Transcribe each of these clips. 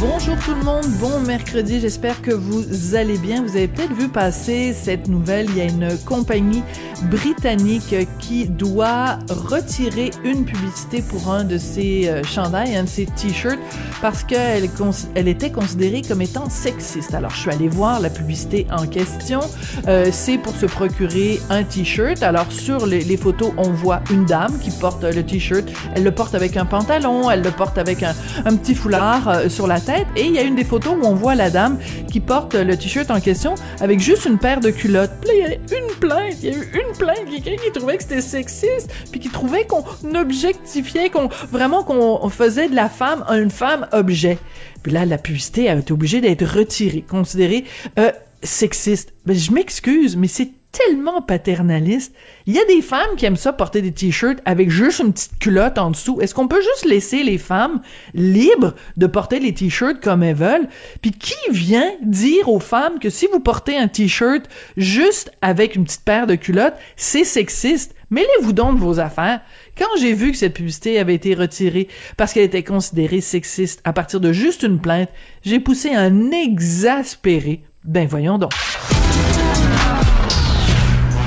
Bonjour tout le monde, bon mercredi, j'espère que vous allez bien. Vous avez peut-être vu passer cette nouvelle, il y a une compagnie britannique qui doit retirer une publicité pour un de ses euh, chandails, un de ses t-shirts, parce qu'elle elle était considérée comme étant sexiste. Alors je suis allée voir la publicité en question, euh, c'est pour se procurer un t-shirt. Alors sur les, photos, on voit une dame qui porte le t-shirt, elle le porte avec un pantalon, elle le porte avec un, petit foulard euh, sur la et il y a une des photos où on voit la dame qui porte le t-shirt en question avec juste une paire de culottes. Puis il y a une plainte, il y a eu une plainte, quelqu'un qui trouvait que c'était sexiste, puis qui trouvait qu'on objectifiait, qu'on vraiment qu'on faisait de la femme une femme objet. Puis là, la publicité a été obligée d'être retirée, considérée euh, sexiste. Ben, je m'excuse, mais c'est tellement paternaliste. Il y a des femmes qui aiment ça porter des t-shirts avec juste une petite culotte en dessous. Est-ce qu'on peut juste laisser les femmes libres de porter les t-shirts comme elles veulent? Puis qui vient dire aux femmes que si vous portez un t-shirt juste avec une petite paire de culottes, c'est sexiste? Mêlez-vous donc de vos affaires. Quand j'ai vu que cette publicité avait été retirée parce qu'elle était considérée sexiste à partir de juste une plainte, j'ai poussé un exaspéré. Ben voyons donc.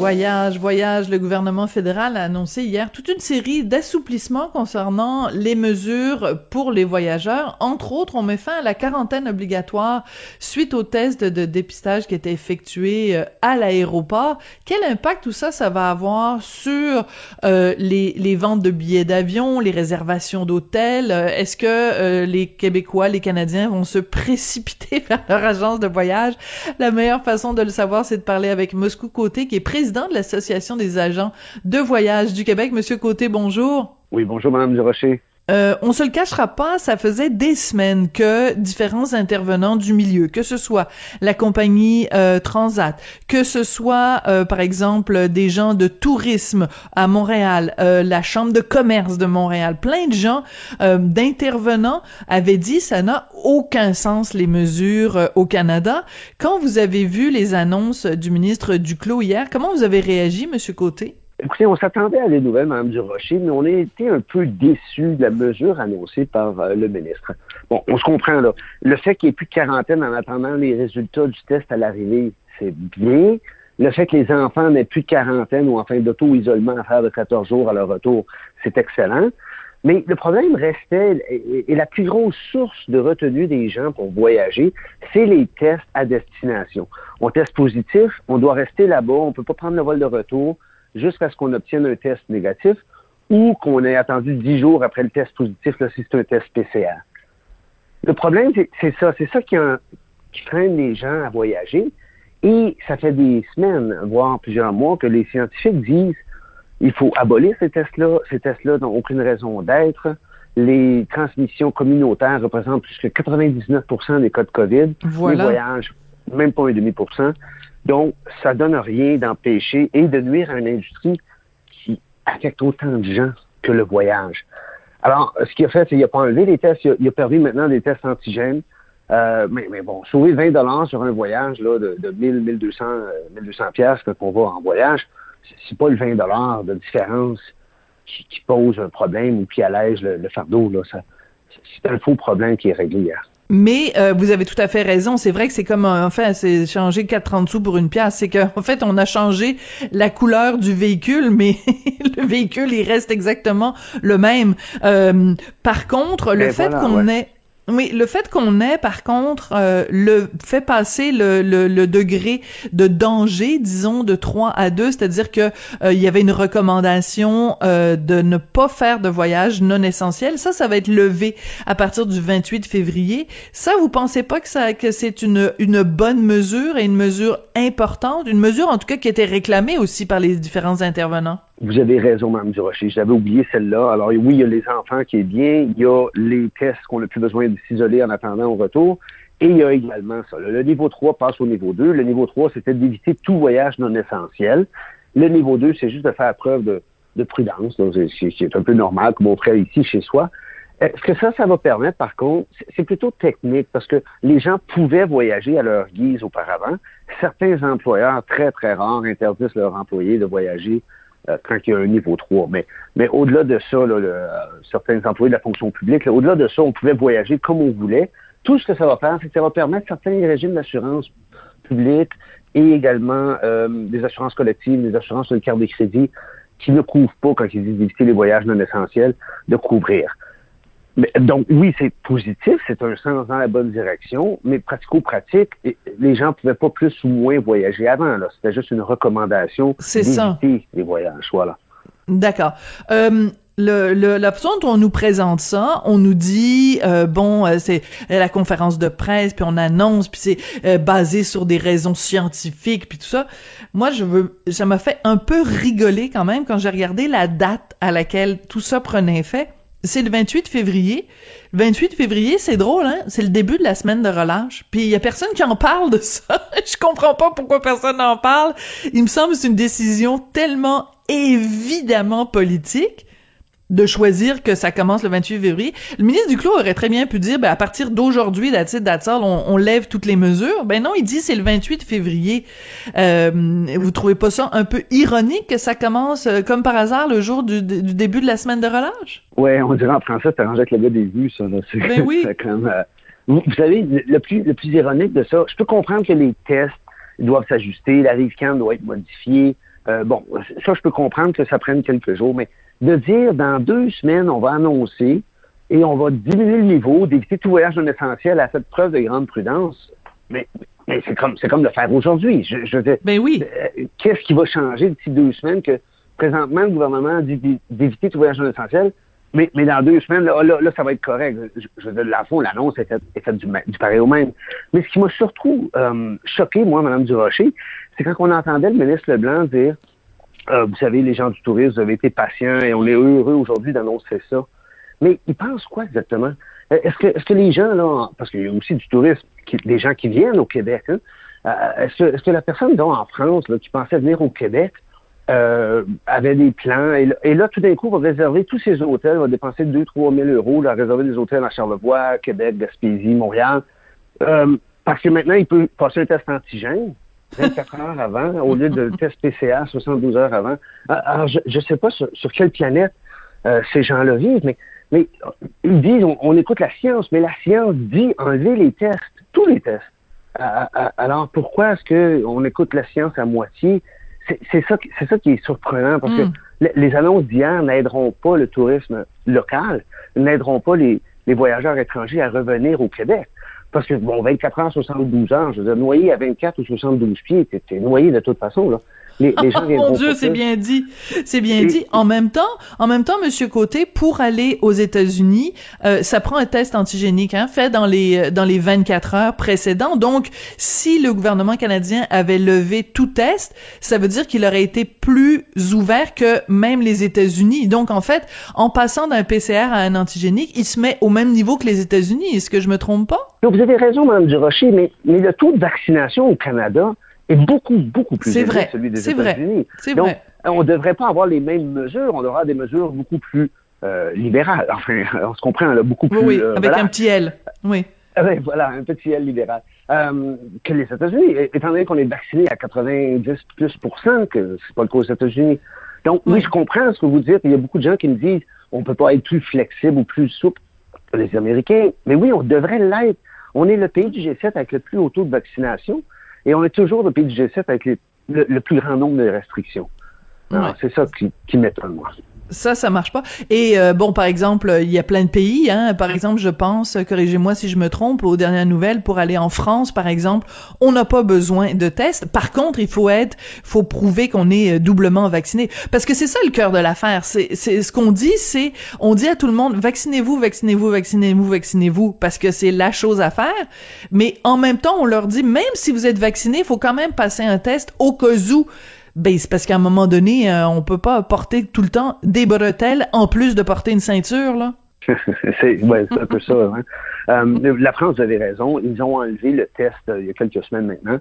Voyage, voyage. Le gouvernement fédéral a annoncé hier toute une série d'assouplissements concernant les mesures pour les voyageurs. Entre autres, on met fin à la quarantaine obligatoire suite au test de dépistage qui était effectué euh, à l'aéroport. Quel impact tout ça, ça va avoir sur euh, les, ventes de billets d'avion, les réservations d'hôtels? Euh, est-ce que les Québécois, les Canadiens vont se précipiter vers leur agence de voyage? La meilleure façon de le savoir, c'est de parler avec Moscou Côté, qui est président de l'Association des agents de voyage du Québec. Monsieur Côté, bonjour. Oui, bonjour, Madame Durocher. Euh, on se le cachera pas, ça faisait des semaines que différents intervenants du milieu, que ce soit la compagnie euh, Transat, que ce soit euh, par exemple des gens de tourisme à Montréal, euh, la chambre de commerce de Montréal, plein de gens euh, d'intervenants avaient dit ça n'a aucun sens les mesures au Canada. Quand vous avez vu les annonces du ministre Duclos hier, comment vous avez réagi, Monsieur Côté? Écoutez, on s'attendait à des nouvelles, Mme Durocher, mais on a été un peu déçus de la mesure annoncée par euh, le ministre. Bon, on se comprend, là. Le fait qu'il n'y ait plus de quarantaine en attendant les résultats du test à l'arrivée, c'est bien. Le fait que les enfants n'aient plus de quarantaine ou enfin d'auto-isolement à faire de 14 jours à leur retour, c'est excellent. Mais le problème restait, et la plus grosse source de retenue des gens pour voyager, c'est les tests à destination. On teste positif, on doit rester là-bas, on ne peut pas prendre le vol de retour jusqu'à ce qu'on obtienne un test négatif ou qu'on ait attendu dix jours après le test positif, là, si c'est un test PCR. Le problème, c'est ça. C'est ça qui, a, qui freine les gens à voyager. Et ça fait des semaines, voire plusieurs mois, que les scientifiques disent il faut abolir ces tests-là. Ces tests-là n'ont aucune raison d'être. Les transmissions communautaires représentent plus que 99% des cas de COVID. Voilà. Les voyages, même pas un demi. Donc, ça donne rien d'empêcher et de nuire à une industrie qui affecte autant de gens que le voyage. Alors, ce qu'il a fait, c'est qu'il n'a pas enlevé les tests, il a, il a, permis maintenant des tests antigènes. Euh, mais, bon, sauver 20 dollars sur un voyage là, de, de 1000, 1200, 1200 pièces quand on va en voyage, c'est pas le 20 dollars de différence qui, pose un problème ou qui allège le, le fardeau. Là. C'est un faux problème qui est réglé hier. Mais euh, vous avez tout à fait raison. C'est vrai que c'est comme enfin c'est changer 4,30 sous pour une pièce. C'est qu'en fait on a changé la couleur du véhicule, mais le véhicule il reste exactement le même. Euh, par contre, le Et fait voilà, qu'on ouais. ait oui, le fait qu'on ait, par contre, euh, le fait passer le, le, le, degré de danger, disons, de 3 à 2, c'est-à-dire que euh, il y avait une recommandation euh, de ne pas faire de voyage non essentiel. Ça, ça va être levé à partir du 28 février. Ça, vous pensez pas que ça que c'est une une bonne mesure et une mesure importante, une mesure en tout cas qui était réclamée aussi par les différents intervenants? Vous avez raison, Mme Durocher. J'avais oublié celle-là. Alors, oui, il y a les enfants qui est bien. Il y a les tests qu'on n'a plus besoin de s'isoler en attendant au retour. Et il y a également ça. Le niveau 3 passe au niveau 2. Le niveau 3, c'était d'éviter tout voyage non essentiel. Le niveau 2, c'est juste de faire preuve de, de prudence, c'est un peu normal, comme on ferait ici chez soi. Est-ce que ça, ça va permettre, par contre, c'est plutôt technique, parce que les gens pouvaient voyager à leur guise auparavant. Certains employeurs, très, très rares, interdisent leurs employés de voyager euh, quand il y a un niveau 3. Mais, mais au-delà de ça, là, le, certains employés de la fonction publique, au-delà de ça, on pouvait voyager comme on voulait. Tout ce que ça va faire, c'est que ça va permettre certains régimes d'assurance publique et également euh, des assurances collectives, des assurances sur les cartes de crédit qui ne couvrent pas, quand ils disent d'éviter les voyages non essentiels, de couvrir. Mais, donc oui, c'est positif, c'est un sens dans la bonne direction, mais pratico-pratique, les gens pouvaient pas plus ou moins voyager avant. C'était juste une recommandation d'éviter les voyages. Voilà. D'accord. Euh, le, le, la façon dont on nous présente ça, on nous dit euh, bon, euh, c'est la conférence de presse, puis on annonce, puis c'est euh, basé sur des raisons scientifiques, puis tout ça. Moi, je veux, ça m'a fait un peu rigoler quand même quand j'ai regardé la date à laquelle tout ça prenait effet. C'est le 28 février. Le 28 février, c'est drôle, hein? C'est le début de la semaine de relâche. Puis il y a personne qui en parle de ça. je comprends pas pourquoi personne n'en parle. Il me semble que c'est une décision tellement évidemment politique de choisir que ça commence le 28 février. Le ministre du Clos aurait très bien pu dire, ben, à partir d'aujourd'hui, on, on lève toutes les mesures. Ben non, il dit c'est le 28 février. Euh, vous trouvez pas ça un peu ironique que ça commence euh, comme par hasard le jour du, début de la semaine de relâche? Ouais, on dirait en français, c'est arrangé avec le gars des vues, ça. Là. Ben oui. Euh, vous, savez, le plus, le plus ironique de ça, je peux comprendre que les tests doivent s'ajuster, la RIVCAN doit être modifiée. Euh, bon, ça, je peux comprendre que ça prenne quelques jours, mais de dire dans deux semaines, on va annoncer et on va diminuer le niveau, d'éviter tout voyage non essentiel à cette preuve de grande prudence. Mais, mais c'est comme c'est comme le faire aujourd'hui. Je, je ben oui. Euh, qu'est-ce qui va changer d'ici deux semaines que présentement le gouvernement dit d'éviter tout voyage non essentiel, mais, mais dans deux semaines, là, là, ça va être correct. Je, je veux dire, la fond, l'annonce est faite, est du, du pareil au même. Mais ce qui m'a surtout euh, choqué, moi, Mme Durocher, c'est quand on entendait le ministre Leblanc dire euh, vous savez, les gens du tourisme, vous avez été patients et on est heureux aujourd'hui d'annoncer ça. Mais ils pensent quoi exactement? Euh, est-ce que, est-ce que les gens, là, parce qu'il y a aussi du tourisme, des gens qui viennent au Québec, hein, euh, est-ce, que, est-ce que la personne, dont en France, là, qui pensait venir au Québec, euh, avait des plans, et, là, tout d'un coup, va réserver tous ses hôtels, va dépenser 2-3 000 euros, là, réserver des hôtels à Charlevoix, Québec, Gaspésie, Montréal, parce que maintenant, il peut passer un test antigène, 24 heures avant, au lieu de test PCA 72 heures avant. Ah, alors, je ne sais pas sur, quelle planète euh, ces gens-là vivent, mais, mais ils disent, on, écoute la science, mais la science dit enlever les tests, tous les tests. Alors, pourquoi est-ce qu'on écoute la science à moitié? C'est ça, c'est ça qui est surprenant, parce que hmm. les, annonces d'hier n'aideront pas le tourisme local, n'aideront pas les, les voyageurs étrangers à revenir au Québec. Parce que, bon, 24 ans, 72 ans, je veux dire, noyé à 24 ou 72 pieds, t'es noyé de toute façon, là. Les, les gens oh, mon Dieu, c'est bien dit. C'est bien dit. En même temps, en même temps, Monsieur Côté, pour aller aux États-Unis, euh, ça prend un test antigénique, hein, fait dans les euh, dans les 24 heures précédentes. Donc, si le gouvernement canadien avait levé tout test, ça veut dire qu'il aurait été plus ouvert que même les États-Unis. Donc, en fait, en passant d'un PCR à un antigénique, il se met au même niveau que les États-Unis. Est-ce que je me trompe pas? vous avez raison, Mme Durocher, mais, mais le taux de vaccination au Canada est beaucoup, beaucoup plus élevé que celui des États-Unis. C'est Donc, on ne devrait pas avoir les mêmes mesures, on aura des mesures beaucoup plus euh, libérales. Enfin, on se comprend, là, beaucoup plus... Oui, euh, avec un petit L, oui. Avec, voilà, un petit L libéral. Euh, que les États-Unis, étant donné qu'on est vacciné à 90 plus que c'est pas le cas aux États-Unis. Donc, oui. je comprends ce que vous dites. Il y a beaucoup de gens qui me disent on peut pas être plus flexible ou plus souple que les Américains. Mais oui, on devrait l'être. On est le pays du G7 avec le plus haut taux de vaccination et on est toujours le pays du G7 avec le, plus grand nombre de restrictions. C'est ça qui, qui m'étonne, moi. Ça, ça marche pas. Et euh, bon, par exemple, il y a plein de pays. Hein. Par exemple, je pense, corrigez-moi si je me trompe, aux dernières nouvelles, pour aller en France, par exemple, on n'a pas besoin de tests. Par contre, il faut être, faut prouver qu'on est euh, doublement vacciné, parce que c'est ça le cœur de l'affaire. C'est, c'est ce qu'on dit, c'est, on dit à tout le monde, vaccinez-vous, vaccinez-vous, vaccinez-vous, vaccinez-vous, parce que c'est la chose à faire. Mais en même temps, on leur dit, même si vous êtes vacciné, il faut quand même passer un test au cas où ben, c'est parce qu'à un moment donné, euh, on peut pas porter tout le temps des bretelles en plus de porter une ceinture, là. c'est un peu ça. Hein. Euh, la France, vous avez raison. Ils ont enlevé le test euh, il y a quelques semaines maintenant.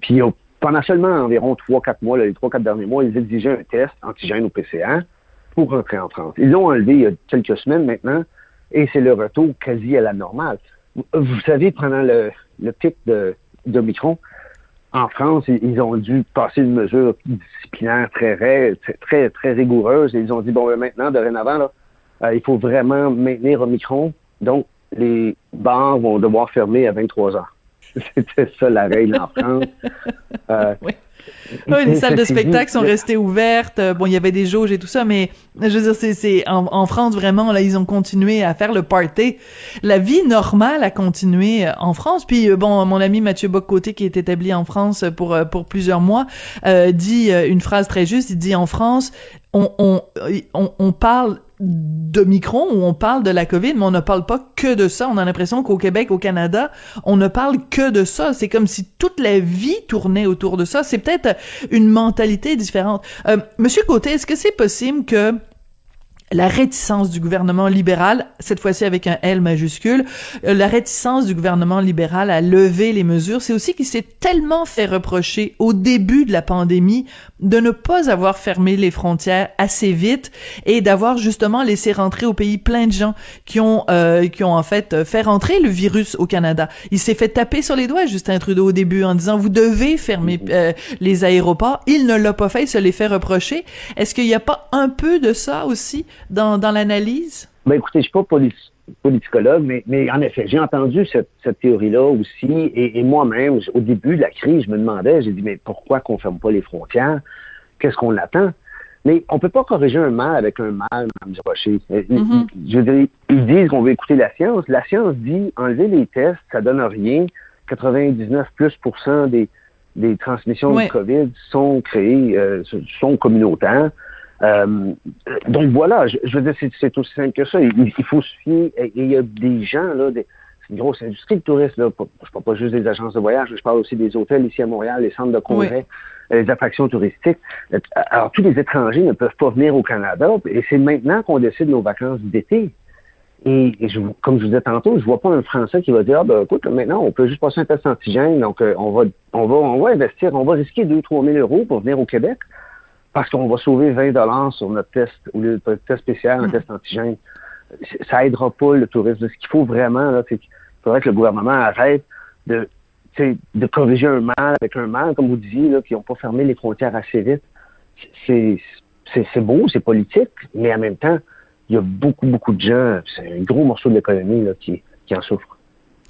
puis pendant seulement environ 3-4 mois, les 3-4 derniers mois, ils exigeaient un test antigène au PCR pour rentrer en France. Ils l'ont enlevé il y a quelques semaines maintenant, et c'est le retour quasi à la normale. Vous savez, pendant le, le pic de, de Micron, en France, ils ont dû passer une mesure disciplinaire très, très, très rigoureuse. Et ils ont dit, bon, ben, maintenant, dorénavant, là, euh, il faut vraiment maintenir Omicron. Donc, les bars vont devoir fermer à 23 heures. C'était ça la règle en France. Euh, oui. Les salles de spectacle sont restées ouvertes. Bon, il y avait des jauges et tout ça, mais je veux dire, c'est en, France vraiment là, ils ont continué à faire le party. La vie normale a continué euh, en France. Puis bon, mon ami Mathieu Boccoté, qui est établi en France pour pour plusieurs mois, dit une phrase très juste. Il dit en France, on on, on, on parle de Micron où on parle de la COVID, mais on ne parle pas que de ça. On a l'impression qu'au Québec, au Canada, on ne parle que de ça. C'est comme si toute la vie tournait autour de ça. C'est peut-être une mentalité différente. Euh, Monsieur Côté, est-ce que c'est possible que la réticence du gouvernement libéral, cette fois-ci avec un L majuscule, euh, la réticence du gouvernement libéral à lever les mesures, c'est aussi qu'il s'est tellement fait reprocher au début de la pandémie de ne pas avoir fermé les frontières assez vite et d'avoir justement laissé rentrer au pays plein de gens qui ont euh, qui ont en fait fait rentrer le virus au Canada. Il s'est fait taper sur les doigts Justin Trudeau au début en disant vous devez fermer euh, les aéroports. Il ne l'a pas fait, il se les fait reprocher. Est-ce qu'il n'y a pas un peu de ça aussi dans, dans l'analyse? Ben écoutez, je suis pas politicologue, mais, mais en effet, j'ai entendu cette, cette théorie-là aussi, et, et moi-même, au début de la crise, je me demandais, j'ai dit, mais pourquoi qu'on ferme pas les frontières? Qu'est-ce qu'on attend? Mais on peut pas corriger un mal avec un mal, Mme Durocher. Euh, mm-hmm. Je veux dire, ils disent qu'on veut écouter la science. La science dit, enlever les tests, ça donne rien. 99 plus des, des transmissions de COVID sont créées, euh, sont communautaires. Euh, donc voilà, je, veux dire, c'est aussi simple que ça. Il, faut se fier. Et il y a des gens, là, c'est une grosse industrie de tourisme. Là. Je parle pas juste des agences de voyage, je parle aussi des hôtels ici à Montréal, les centres de congrès, les attractions touristiques. Alors, tous les étrangers ne peuvent pas venir au Canada. Et c'est maintenant qu'on décide nos vacances d'été. Et, je, comme je vous disais tantôt, je vois pas un Français qui va dire, ah, ben, écoute, maintenant, on peut juste passer un test antigène, donc euh, on va, on va, on va investir, on va risquer 2-3 000 euros pour venir au Québec parce qu'on va sauver 20 dollars sur notre test ou le test spécial, un test antigène. Ça aidera pas le tourisme. Ce qu'il faut vraiment, là, c'est qu'il faudrait que le gouvernement arrête de, de corriger un mal avec un mal, comme vous disiez, là, qui n'ont pas fermé les frontières assez vite. C'est, c'est, beau, c'est politique, mais en même temps, il y a beaucoup, beaucoup de gens, c'est un gros morceau de l'économie là, qui, qui en souffre.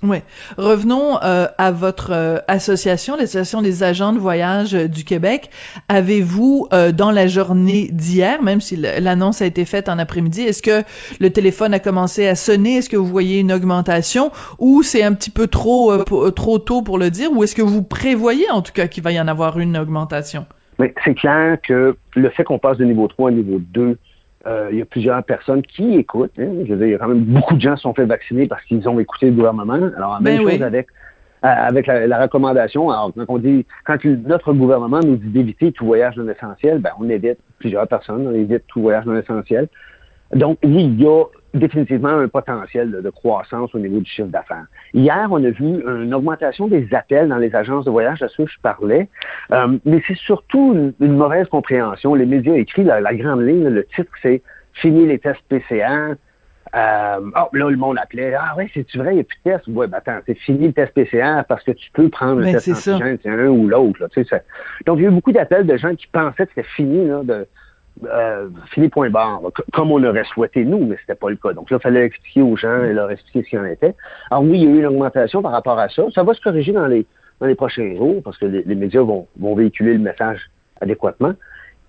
Oui. Revenons euh, à votre euh, association, l'association des agents de voyage euh, du Québec. Avez-vous, dans la journée d'hier, même si l'annonce a été faite en après-midi, est-ce que le téléphone a commencé à sonner? Est-ce que vous voyez une augmentation? Ou c'est un petit peu trop trop tôt pour le dire? Ou est-ce que vous prévoyez en tout cas qu'il va y en avoir une augmentation? Mais c'est clair que le fait qu'on passe de niveau 3 à niveau 2 euh, il y a plusieurs personnes qui écoutent. Hein. Je veux dire, il y a quand même beaucoup de gens qui sont fait vacciner parce qu'ils ont écouté le gouvernement. Alors, même ben chose avec euh, avec la, recommandation. Alors, quand on dit, quand notre gouvernement nous dit d'éviter tout voyage non essentiel, ben, on évite plusieurs personnes, on évite tout voyage non essentiel. Donc, oui, il y a définitivement un potentiel de, croissance au niveau du chiffre d'affaires. Hier, on a vu une augmentation des appels dans les agences de voyage, à ce que je parlais, euh, mais c'est surtout une, mauvaise compréhension. Les médias écrits, la, la grande ligne, le titre, c'est « Fini les tests PCR ». Euh, oh, là, le monde appelait. Ah ouais, c'est-tu vrai, il n'y a plus de test? Ouais, ben attends, c'est fini le test PCR parce que tu peux prendre le ben, test antigène, c'est un ou l'autre. Tu sais, Donc, il y a eu beaucoup d'appels de gens qui pensaient que c'était fini là, de, euh, fini point barre, comme on aurait souhaité nous, mais c'était pas le cas. Donc là, il fallait expliquer aux gens et leur expliquer ce qu'il en était. Alors oui, il y a eu une augmentation par rapport à ça. Ça va se corriger dans les, dans les prochains jours parce que les, médias vont, vont véhiculer le message adéquatement.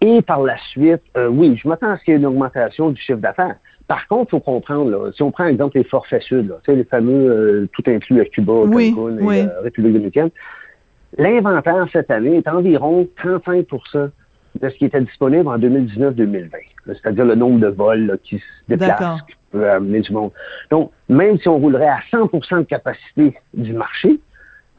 Et par la suite, euh, oui, je m'attends à ce qu'il y ait une augmentation du chiffre d'affaires. Par contre, il faut comprendre, là, si on prend exemple les forfaits sud, là, les fameux euh, tout inclus à Cuba, Cancun et euh, République dominicaine, l'inventaire cette année est environ 35 de ce qui était disponible en 2019-2020. C'est-à-dire le nombre de vols qui se déplacent, qui peut amener du monde. Donc, même si on roulerait à 100% de capacité du marché,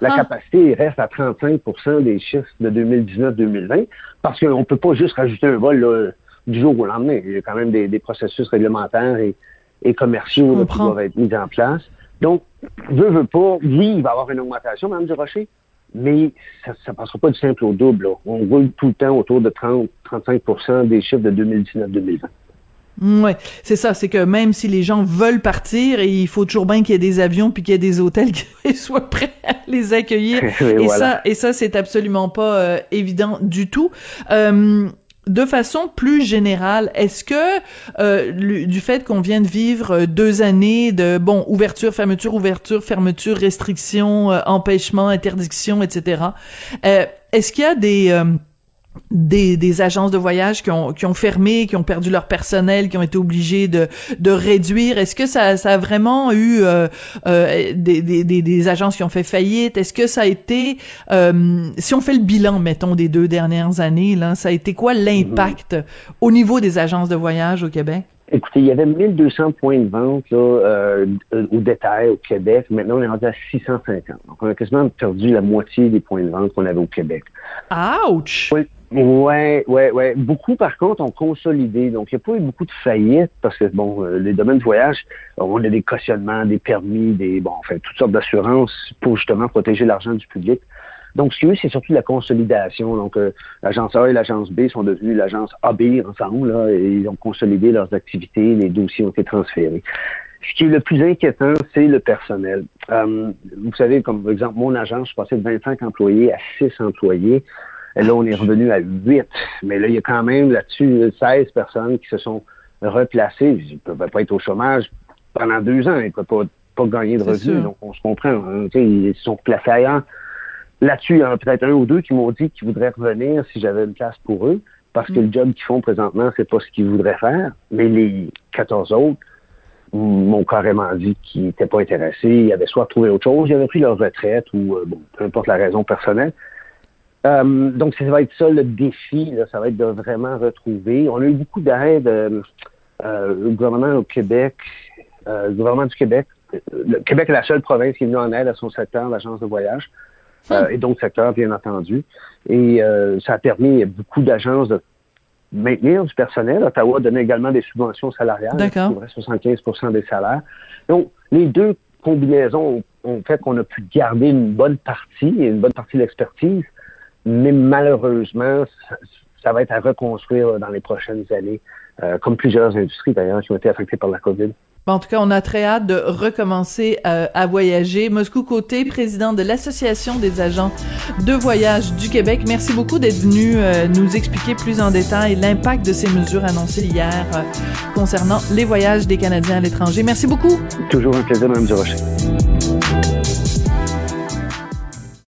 la ah. capacité reste à 35% des chiffres de 2019-2020 parce qu'on ne peut pas juste rajouter un vol du jour au lendemain. Il y a quand même des, processus réglementaires et, commerciaux qui doivent être mis en place. Donc, veut, veut pas, oui, il va y avoir une augmentation, Mme Durocher, mais ça ne passera pas du simple au double. On roule tout le temps autour de 30-35% des chiffres de 2019-2020. Ouais, c'est ça, c'est que même si les gens veulent partir, il faut toujours bien qu'il y ait des avions puis qu'il y ait des hôtels qui soient prêts à les accueillir. et, ça, et ça, c'est absolument pas euh, évident du tout. Euh, de façon plus générale, est-ce que euh, du fait qu'on vient de vivre deux années de bon ouverture, fermeture, ouverture, fermeture, restriction, euh, empêchement, interdiction, etc. Euh, est-ce qu'il y a des des, des, agences de voyage qui ont, qui ont fermé, qui ont perdu leur personnel, qui ont été obligés de, de réduire. Est-ce que ça, ça a vraiment eu euh, euh, des, des, des, agences qui ont fait faillite? Est-ce que ça a été, euh, si on fait le bilan, mettons, des deux dernières années, là, ça a été quoi l'impact au niveau des agences de voyage au Québec? Écoutez, il y avait 1200 points de vente là, euh, au détail au Québec. Maintenant, on est rendu à 650. Donc, on a quasiment perdu la moitié des points de vente qu'on avait au Québec. Ouch! Oui. Ouais, ouais, ouais. Beaucoup, par contre, ont consolidé. Donc, il n'y a pas eu beaucoup de faillites parce que, bon, euh, les domaines de voyage, on a des cautionnements, des permis, des, bon, enfin, toutes sortes d'assurances pour justement protéger l'argent du public. Donc, ce qu'il y a eu, c'est surtout la consolidation. Donc, euh, l'agence A et l'agence B sont devenues l'agence AB ensemble, là, et ils ont consolidé leurs activités, les dossiers ont été transférés. Ce qui est le plus inquiétant, c'est le personnel. Euh, vous savez, comme exemple, mon agence, je passais de 25 employés à 6 employés. Et là, on est revenu à 8. Mais là, il y a quand même là-dessus 16 personnes qui se sont replacées. Ils ne peuvent pas être au chômage pendant deux ans. Ils ne peuvent pas, pas gagner de revenus. Donc, on se comprend. Hein. Ils sont placés ailleurs. Là-dessus, il y en a peut-être un ou deux qui m'ont dit qu'ils voudraient revenir si j'avais une place pour eux, parce que mm. le job qu'ils font présentement, c'est pas ce qu'ils voudraient faire. Mais les 14 autres m'ont carrément dit qu'ils n'étaient pas intéressés. Ils avaient soit trouvé autre chose, ils avaient pris leur retraite ou, euh, bon, peu importe la raison personnelle. Euh, donc, ça va être ça le défi, là, ça va être de vraiment retrouver. On a eu beaucoup d'aide. Euh, euh, le gouvernement au Québec, le gouvernement du Québec, le Québec est la seule province qui est venue en aide à son secteur, l'agence de voyage, hmm. et d'autres secteurs, bien entendu. Et ça a permis à beaucoup d'agences de maintenir du personnel. Ottawa donnait également des subventions salariales, qui 75 des salaires. Donc, les deux combinaisons ont fait qu'on a pu garder une bonne partie, une bonne partie de l'expertise, mais malheureusement, ça, va être à reconstruire dans les prochaines années, euh, comme plusieurs industries d'ailleurs qui ont été affectées par la COVID. En tout cas, on a très hâte de recommencer euh, à voyager. Moscou Côté, président de l'Association des agents de voyage du Québec, merci beaucoup d'être venu euh, nous expliquer plus en détail l'impact de ces mesures annoncées hier concernant les voyages des Canadiens à l'étranger. Merci beaucoup. Toujours un plaisir, Mme Durocher.